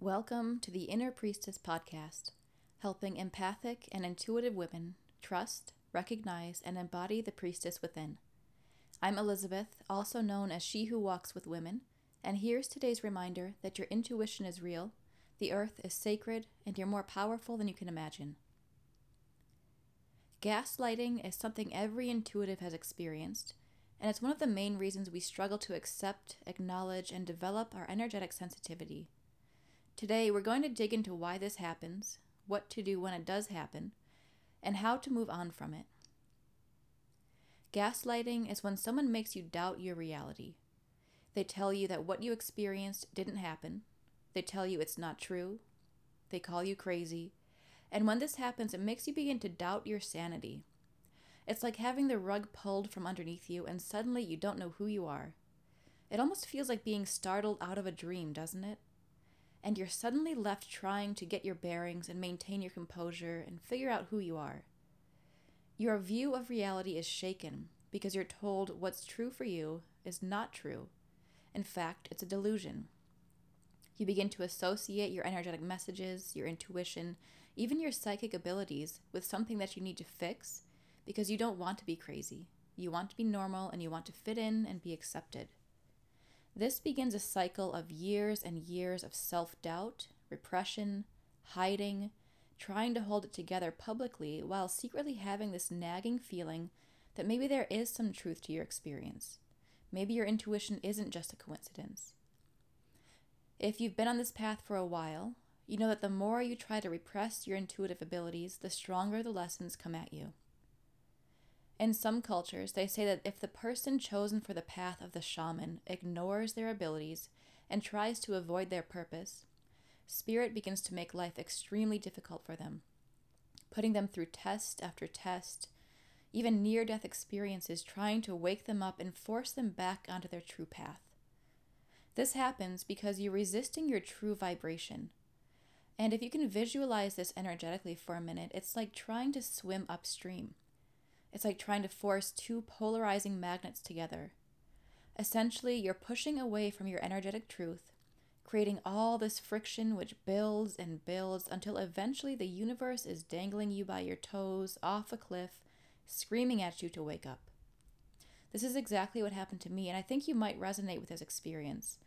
Welcome to the Inner Priestess podcast, helping empathic and intuitive women trust, recognize, and embody the priestess within. I'm Elizabeth, also known as She Who Walks with Women, and here's today's reminder that your intuition is real, the earth is sacred, and you're more powerful than you can imagine. Gaslighting is something every intuitive has experienced, and it's one of the main reasons we struggle to accept, acknowledge, and develop our energetic sensitivity. Today, we're going to dig into why this happens, what to do when it does happen, and how to move on from it. Gaslighting is when someone makes you doubt your reality. They tell you that what you experienced didn't happen, they tell you it's not true, they call you crazy, and when this happens, it makes you begin to doubt your sanity. It's like having the rug pulled from underneath you and suddenly you don't know who you are. It almost feels like being startled out of a dream, doesn't it? And you're suddenly left trying to get your bearings and maintain your composure and figure out who you are. Your view of reality is shaken because you're told what's true for you is not true. In fact, it's a delusion. You begin to associate your energetic messages, your intuition, even your psychic abilities with something that you need to fix because you don't want to be crazy. You want to be normal and you want to fit in and be accepted. This begins a cycle of years and years of self doubt, repression, hiding, trying to hold it together publicly while secretly having this nagging feeling that maybe there is some truth to your experience. Maybe your intuition isn't just a coincidence. If you've been on this path for a while, you know that the more you try to repress your intuitive abilities, the stronger the lessons come at you. In some cultures, they say that if the person chosen for the path of the shaman ignores their abilities and tries to avoid their purpose, spirit begins to make life extremely difficult for them, putting them through test after test, even near death experiences, trying to wake them up and force them back onto their true path. This happens because you're resisting your true vibration. And if you can visualize this energetically for a minute, it's like trying to swim upstream. It's like trying to force two polarizing magnets together. Essentially, you're pushing away from your energetic truth, creating all this friction which builds and builds until eventually the universe is dangling you by your toes off a cliff, screaming at you to wake up. This is exactly what happened to me, and I think you might resonate with this experience.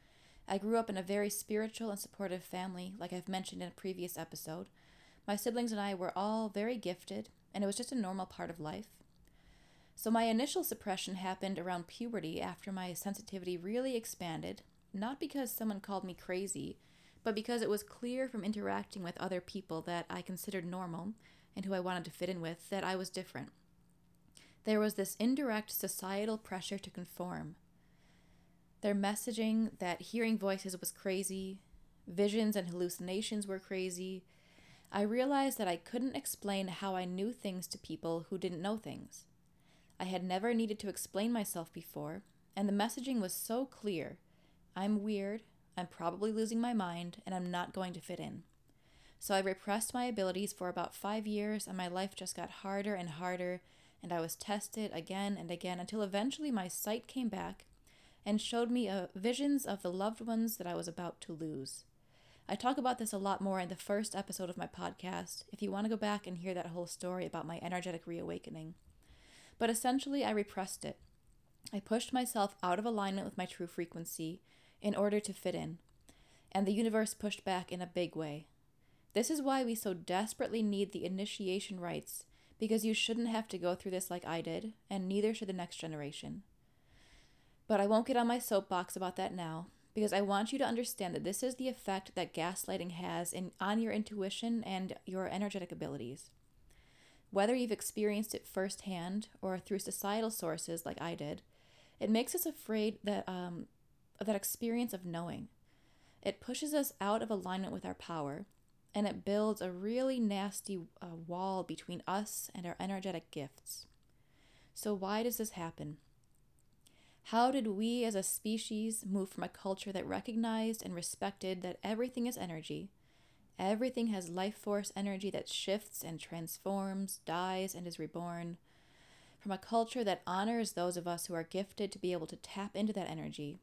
I grew up in a very spiritual and supportive family, like I've mentioned in a previous episode. My siblings and I were all very gifted, and it was just a normal part of life. So, my initial suppression happened around puberty after my sensitivity really expanded, not because someone called me crazy, but because it was clear from interacting with other people that I considered normal and who I wanted to fit in with that I was different. There was this indirect societal pressure to conform. Their messaging that hearing voices was crazy, visions and hallucinations were crazy. I realized that I couldn't explain how I knew things to people who didn't know things. I had never needed to explain myself before, and the messaging was so clear I'm weird, I'm probably losing my mind, and I'm not going to fit in. So I repressed my abilities for about five years, and my life just got harder and harder, and I was tested again and again until eventually my sight came back and showed me uh, visions of the loved ones that I was about to lose. I talk about this a lot more in the first episode of my podcast if you want to go back and hear that whole story about my energetic reawakening. But essentially, I repressed it. I pushed myself out of alignment with my true frequency in order to fit in. And the universe pushed back in a big way. This is why we so desperately need the initiation rites, because you shouldn't have to go through this like I did, and neither should the next generation. But I won't get on my soapbox about that now, because I want you to understand that this is the effect that gaslighting has in, on your intuition and your energetic abilities. Whether you've experienced it firsthand or through societal sources like I did, it makes us afraid that um, of that experience of knowing. It pushes us out of alignment with our power, and it builds a really nasty uh, wall between us and our energetic gifts. So, why does this happen? How did we as a species move from a culture that recognized and respected that everything is energy Everything has life force energy that shifts and transforms, dies, and is reborn. From a culture that honors those of us who are gifted to be able to tap into that energy,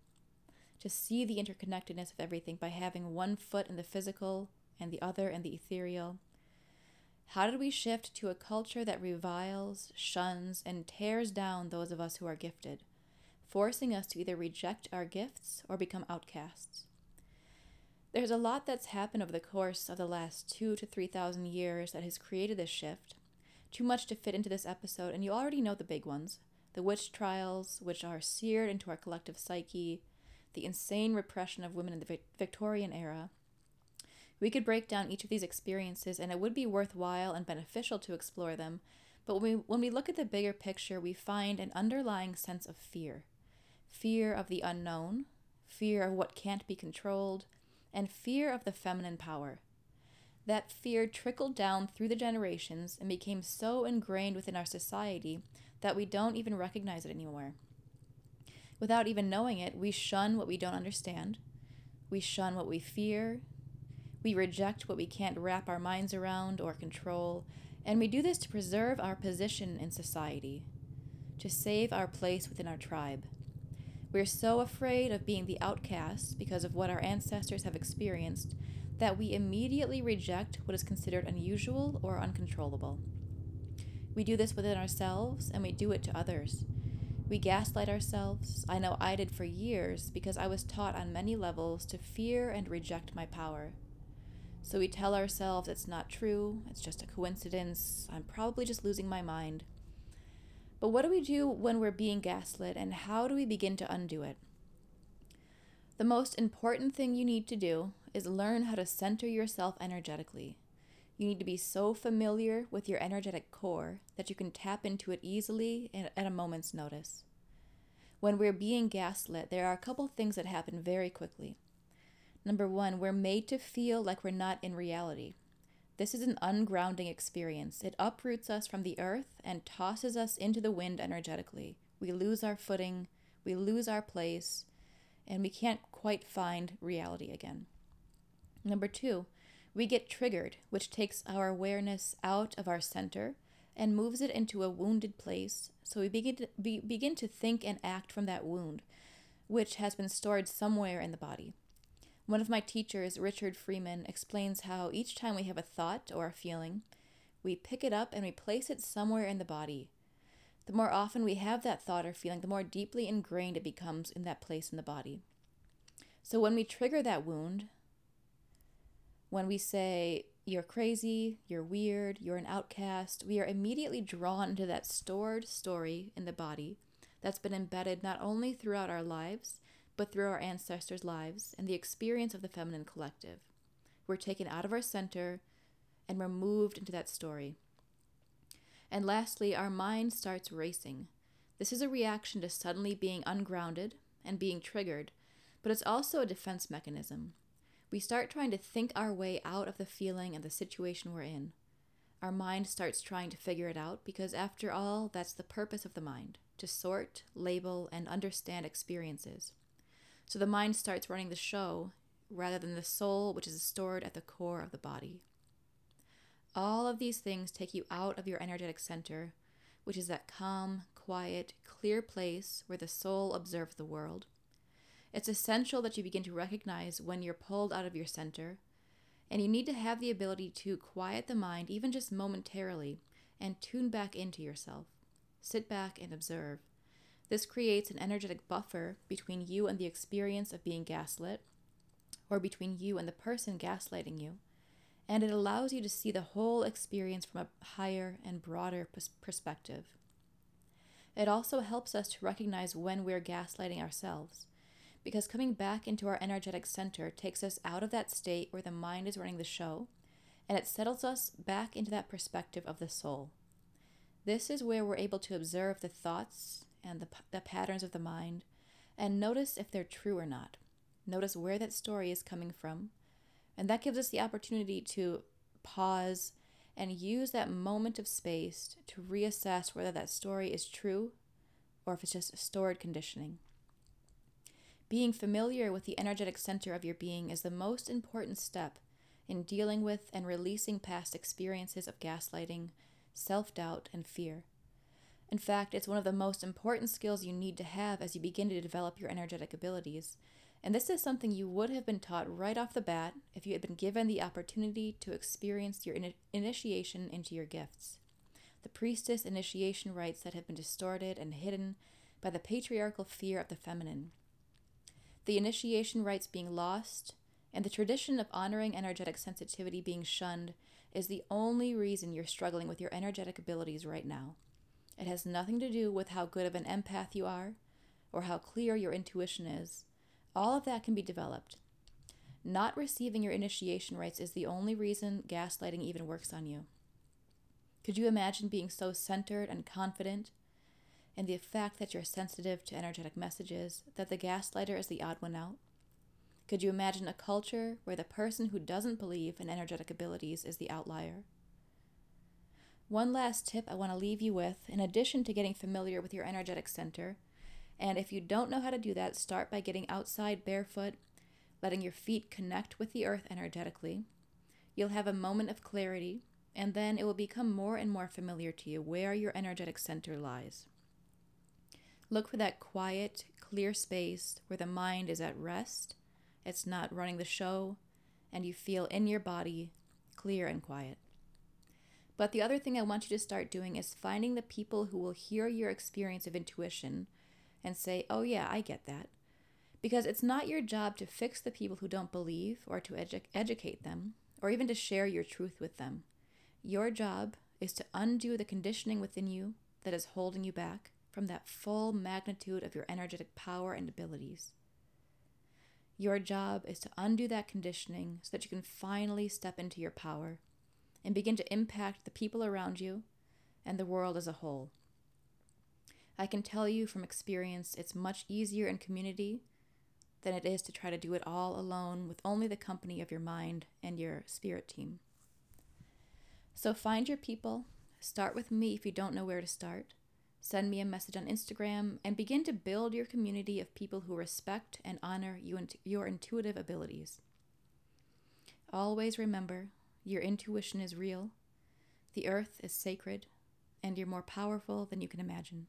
to see the interconnectedness of everything by having one foot in the physical and the other in the ethereal? How did we shift to a culture that reviles, shuns, and tears down those of us who are gifted, forcing us to either reject our gifts or become outcasts? There's a lot that's happened over the course of the last two to three thousand years that has created this shift. Too much to fit into this episode, and you already know the big ones the witch trials, which are seared into our collective psyche, the insane repression of women in the Victorian era. We could break down each of these experiences, and it would be worthwhile and beneficial to explore them. But when we, when we look at the bigger picture, we find an underlying sense of fear fear of the unknown, fear of what can't be controlled, and fear of the feminine power. That fear trickled down through the generations and became so ingrained within our society that we don't even recognize it anymore. Without even knowing it, we shun what we don't understand. We shun what we fear. We reject what we can't wrap our minds around or control. And we do this to preserve our position in society, to save our place within our tribe. We're so afraid of being the outcast because of what our ancestors have experienced that we immediately reject what is considered unusual or uncontrollable. We do this within ourselves and we do it to others. We gaslight ourselves. I know I did for years because I was taught on many levels to fear and reject my power. So we tell ourselves it's not true, it's just a coincidence, I'm probably just losing my mind. But what do we do when we're being gaslit, and how do we begin to undo it? The most important thing you need to do is learn how to center yourself energetically. You need to be so familiar with your energetic core that you can tap into it easily and at a moment's notice. When we're being gaslit, there are a couple things that happen very quickly. Number one, we're made to feel like we're not in reality. This is an ungrounding experience. It uproots us from the earth and tosses us into the wind energetically. We lose our footing, we lose our place, and we can't quite find reality again. Number two, we get triggered, which takes our awareness out of our center and moves it into a wounded place. So we begin to, be, begin to think and act from that wound, which has been stored somewhere in the body. One of my teachers, Richard Freeman, explains how each time we have a thought or a feeling, we pick it up and we place it somewhere in the body. The more often we have that thought or feeling, the more deeply ingrained it becomes in that place in the body. So when we trigger that wound, when we say, you're crazy, you're weird, you're an outcast, we are immediately drawn to that stored story in the body that's been embedded not only throughout our lives, but through our ancestors' lives and the experience of the feminine collective. We're taken out of our center and we're moved into that story. And lastly, our mind starts racing. This is a reaction to suddenly being ungrounded and being triggered, but it's also a defense mechanism. We start trying to think our way out of the feeling and the situation we're in. Our mind starts trying to figure it out because, after all, that's the purpose of the mind to sort, label, and understand experiences. So the mind starts running the show rather than the soul, which is stored at the core of the body. All of these things take you out of your energetic center, which is that calm, quiet, clear place where the soul observes the world. It's essential that you begin to recognize when you're pulled out of your center, and you need to have the ability to quiet the mind, even just momentarily, and tune back into yourself. Sit back and observe. This creates an energetic buffer between you and the experience of being gaslit, or between you and the person gaslighting you, and it allows you to see the whole experience from a higher and broader perspective. It also helps us to recognize when we're gaslighting ourselves, because coming back into our energetic center takes us out of that state where the mind is running the show, and it settles us back into that perspective of the soul. This is where we're able to observe the thoughts and the, the patterns of the mind and notice if they're true or not. Notice where that story is coming from. And that gives us the opportunity to pause and use that moment of space to reassess whether that story is true or if it's just stored conditioning. Being familiar with the energetic center of your being is the most important step in dealing with and releasing past experiences of gaslighting, self doubt, and fear. In fact, it's one of the most important skills you need to have as you begin to develop your energetic abilities, And this is something you would have been taught right off the bat if you had been given the opportunity to experience your in- initiation into your gifts. The priestess initiation rites that have been distorted and hidden by the patriarchal fear of the feminine. The initiation rites being lost, and the tradition of honoring energetic sensitivity being shunned is the only reason you're struggling with your energetic abilities right now. It has nothing to do with how good of an empath you are or how clear your intuition is. All of that can be developed. Not receiving your initiation rites is the only reason gaslighting even works on you. Could you imagine being so centered and confident in the fact that you're sensitive to energetic messages that the gaslighter is the odd one out? Could you imagine a culture where the person who doesn't believe in energetic abilities is the outlier? One last tip I want to leave you with, in addition to getting familiar with your energetic center, and if you don't know how to do that, start by getting outside barefoot, letting your feet connect with the earth energetically. You'll have a moment of clarity, and then it will become more and more familiar to you where your energetic center lies. Look for that quiet, clear space where the mind is at rest, it's not running the show, and you feel in your body clear and quiet. But the other thing I want you to start doing is finding the people who will hear your experience of intuition and say, oh, yeah, I get that. Because it's not your job to fix the people who don't believe or to edu- educate them or even to share your truth with them. Your job is to undo the conditioning within you that is holding you back from that full magnitude of your energetic power and abilities. Your job is to undo that conditioning so that you can finally step into your power and begin to impact the people around you and the world as a whole. I can tell you from experience it's much easier in community than it is to try to do it all alone with only the company of your mind and your spirit team. So find your people, start with me if you don't know where to start. Send me a message on Instagram and begin to build your community of people who respect and honor you and your intuitive abilities. Always remember your intuition is real, the earth is sacred, and you're more powerful than you can imagine.